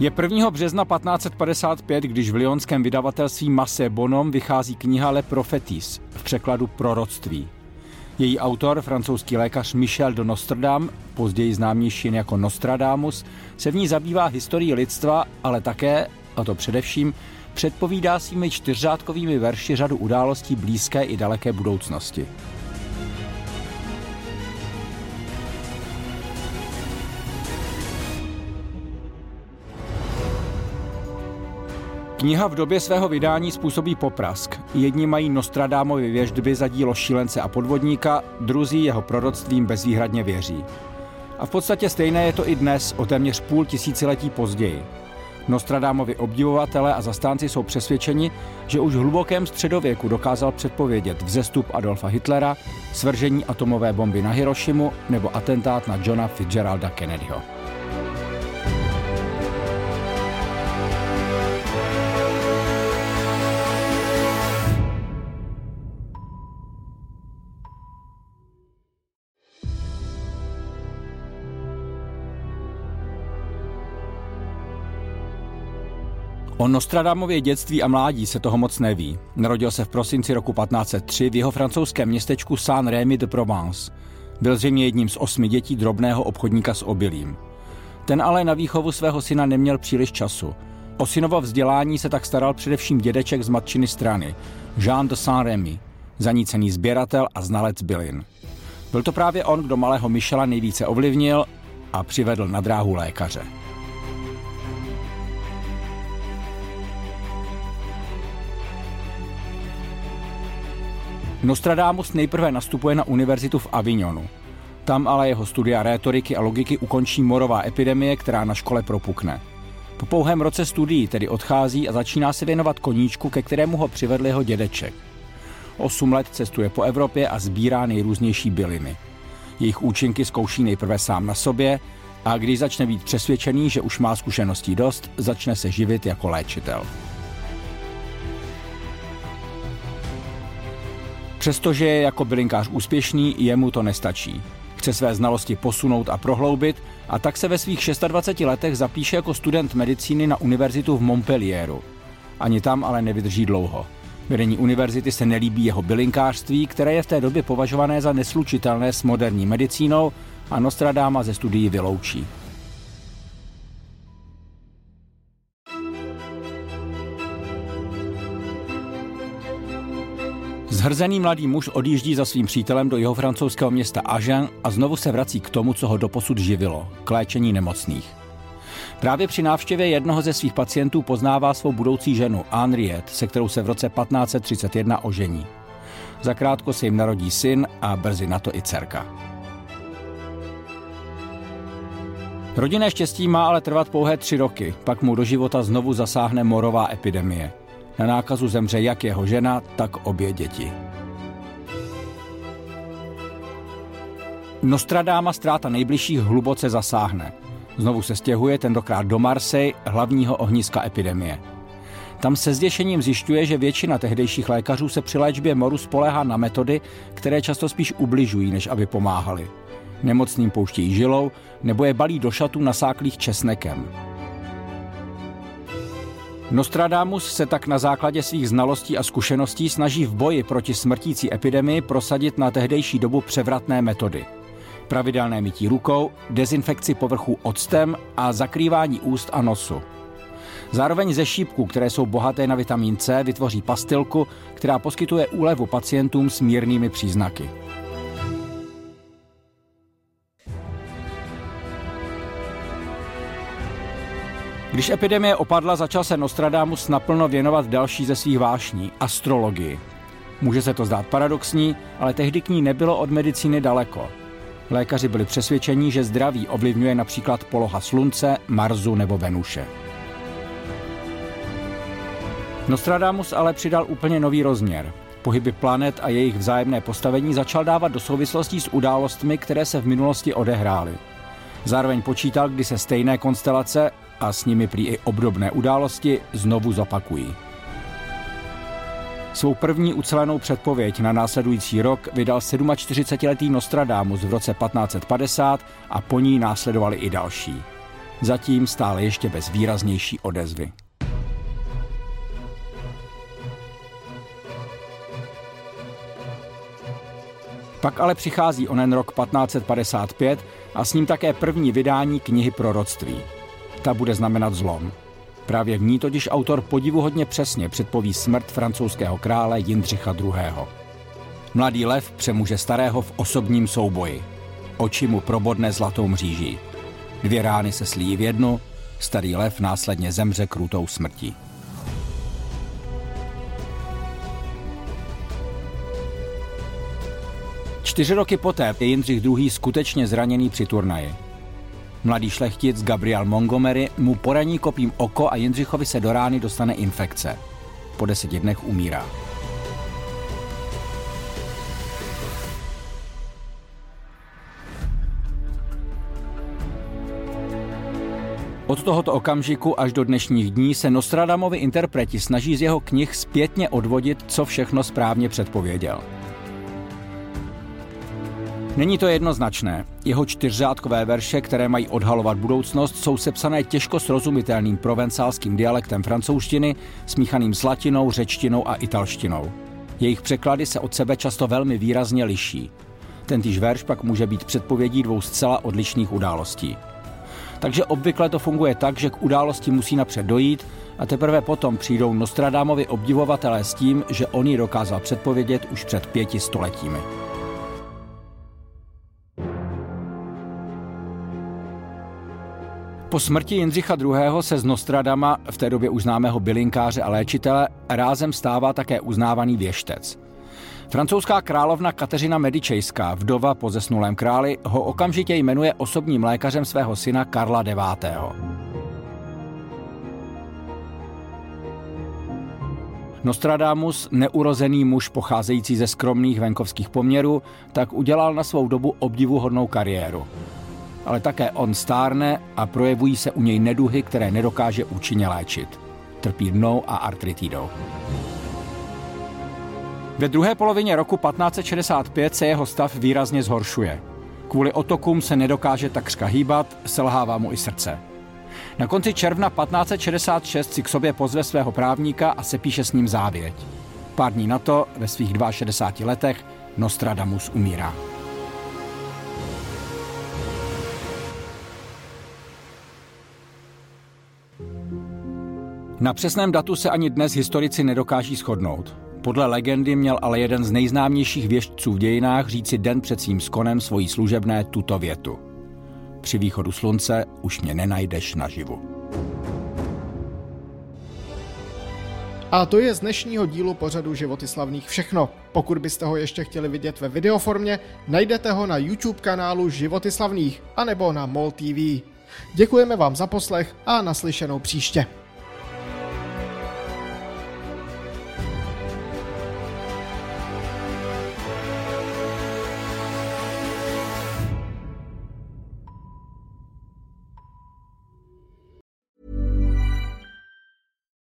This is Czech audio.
Je 1. března 1555, když v lyonském vydavatelství Masse Bonhomme vychází kniha Le Prophetis v překladu Proroctví. Její autor, francouzský lékař Michel de Nostradam, později známější jen jako Nostradamus, se v ní zabývá historií lidstva, ale také, a to především, předpovídá svými čtyřřádkovými verši řadu událostí blízké i daleké budoucnosti. Kniha v době svého vydání způsobí poprask. Jedni mají Nostradámovi věždby za dílo šílence a podvodníka, druzí jeho proroctvím bezvýhradně věří. A v podstatě stejné je to i dnes, o téměř půl tisíciletí později. Nostradámovi obdivovatelé a zastánci jsou přesvědčeni, že už v hlubokém středověku dokázal předpovědět vzestup Adolfa Hitlera, svržení atomové bomby na Hirošimu nebo atentát na Johna Fitzgeralda Kennedyho. O Nostradamově dětství a mládí se toho moc neví. Narodil se v prosinci roku 1503 v jeho francouzském městečku Saint-Rémy de Provence. Byl zřejmě jedním z osmi dětí drobného obchodníka s obilím. Ten ale na výchovu svého syna neměl příliš času. O synovo vzdělání se tak staral především dědeček z matčiny strany, Jean de Saint-Rémy, zanícený sběratel a znalec bylin. Byl to právě on, kdo malého Michela nejvíce ovlivnil a přivedl na dráhu lékaře. Nostradamus nejprve nastupuje na univerzitu v Avignonu. Tam ale jeho studia rétoriky a logiky ukončí morová epidemie, která na škole propukne. Po pouhém roce studií tedy odchází a začíná se věnovat koníčku, ke kterému ho přivedl jeho dědeček. Osm let cestuje po Evropě a sbírá nejrůznější byliny. Jejich účinky zkouší nejprve sám na sobě a když začne být přesvědčený, že už má zkušeností dost, začne se živit jako léčitel. Přestože je jako bylinkář úspěšný, jemu to nestačí. Chce své znalosti posunout a prohloubit a tak se ve svých 26 letech zapíše jako student medicíny na univerzitu v Montpellieru. Ani tam ale nevydrží dlouho. Vedení univerzity se nelíbí jeho bylinkářství, které je v té době považované za neslučitelné s moderní medicínou a Nostradáma ze studií vyloučí. Zhrzený mladý muž odjíždí za svým přítelem do jeho francouzského města Agen a znovu se vrací k tomu, co ho doposud živilo – k léčení nemocných. Právě při návštěvě jednoho ze svých pacientů poznává svou budoucí ženu Henriette, se kterou se v roce 1531 ožení. Zakrátko se jim narodí syn a brzy na to i dcerka. Rodinné štěstí má ale trvat pouhé tři roky, pak mu do života znovu zasáhne morová epidemie. Na nákazu zemře jak jeho žena, tak obě děti. Nostradáma ztráta nejbližších hluboce zasáhne. Znovu se stěhuje tentokrát do Marseille, hlavního ohniska epidemie. Tam se zděšením zjišťuje, že většina tehdejších lékařů se při léčbě moru spolehá na metody, které často spíš ubližují, než aby pomáhali. Nemocným pouštějí žilou nebo je balí do šatů nasáklých česnekem. Nostradamus se tak na základě svých znalostí a zkušeností snaží v boji proti smrtící epidemii prosadit na tehdejší dobu převratné metody. Pravidelné mytí rukou, dezinfekci povrchu octem a zakrývání úst a nosu. Zároveň ze šípků, které jsou bohaté na vitamin C, vytvoří pastilku, která poskytuje úlevu pacientům s mírnými příznaky. Když epidemie opadla, začal se Nostradamus naplno věnovat další ze svých vášní – astrologii. Může se to zdát paradoxní, ale tehdy k ní nebylo od medicíny daleko. Lékaři byli přesvědčeni, že zdraví ovlivňuje například poloha Slunce, Marsu nebo Venuše. Nostradamus ale přidal úplně nový rozměr. Pohyby planet a jejich vzájemné postavení začal dávat do souvislostí s událostmi, které se v minulosti odehrály. Zároveň počítal, kdy se stejné konstelace a s nimi prý i obdobné události znovu zopakují. Svou první ucelenou předpověď na následující rok vydal 47-letý Nostradamus v roce 1550 a po ní následovali i další. Zatím stále ještě bez výraznější odezvy. Pak ale přichází onen rok 1555 a s ním také první vydání knihy proroctví. Ta bude znamenat zlom. Právě v ní totiž autor podivuhodně přesně předpoví smrt francouzského krále Jindřicha II. Mladý lev přemůže starého v osobním souboji. Oči mu probodne zlatou mříží. Dvě rány se slíjí v jednu, starý lev následně zemře krutou smrtí. Čtyři roky poté je Jindřich II. skutečně zraněný při turnaji. Mladý šlechtic Gabriel Montgomery mu poraní kopím oko a Jindřichovi se do rány dostane infekce. Po deseti dnech umírá. Od tohoto okamžiku až do dnešních dní se Nostradamovi interpreti snaží z jeho knih zpětně odvodit, co všechno správně předpověděl. Není to jednoznačné. Jeho čtyřřádkové verše, které mají odhalovat budoucnost, jsou sepsané těžko srozumitelným provencálským dialektem francouzštiny, smíchaným s latinou, řečtinou a italštinou. Jejich překlady se od sebe často velmi výrazně liší. Tentýž verš pak může být předpovědí dvou zcela odlišných událostí. Takže obvykle to funguje tak, že k události musí napřed dojít a teprve potom přijdou Nostradamovi obdivovatelé s tím, že on ji dokázal předpovědět už před pěti stoletími. Po smrti Jindřicha II. se z Nostradama, v té době už známého bylinkáře a léčitele, rázem stává také uznávaný věštec. Francouzská královna Kateřina Medičejská, vdova po zesnulém králi, ho okamžitě jmenuje osobním lékařem svého syna Karla IX. Nostradamus, neurozený muž pocházející ze skromných venkovských poměrů, tak udělal na svou dobu obdivuhodnou kariéru ale také on stárne a projevují se u něj neduhy, které nedokáže účinně léčit. Trpí dnou a artritidou. Ve druhé polovině roku 1565 se jeho stav výrazně zhoršuje. Kvůli otokům se nedokáže takřka hýbat, selhává mu i srdce. Na konci června 1566 si k sobě pozve svého právníka a se píše s ním závěť. Pár dní na to, ve svých 62 letech, Nostradamus umírá. Na přesném datu se ani dnes historici nedokáží shodnout. Podle legendy měl ale jeden z nejznámějších věžců v dějinách říci den před svým skonem svojí služebné tuto větu. Při východu slunce už mě nenajdeš naživu. A to je z dnešního dílu pořadu Životy slavných všechno. Pokud byste ho ještě chtěli vidět ve videoformě, najdete ho na YouTube kanálu Životy slavných anebo na MOL TV. Děkujeme vám za poslech a naslyšenou příště.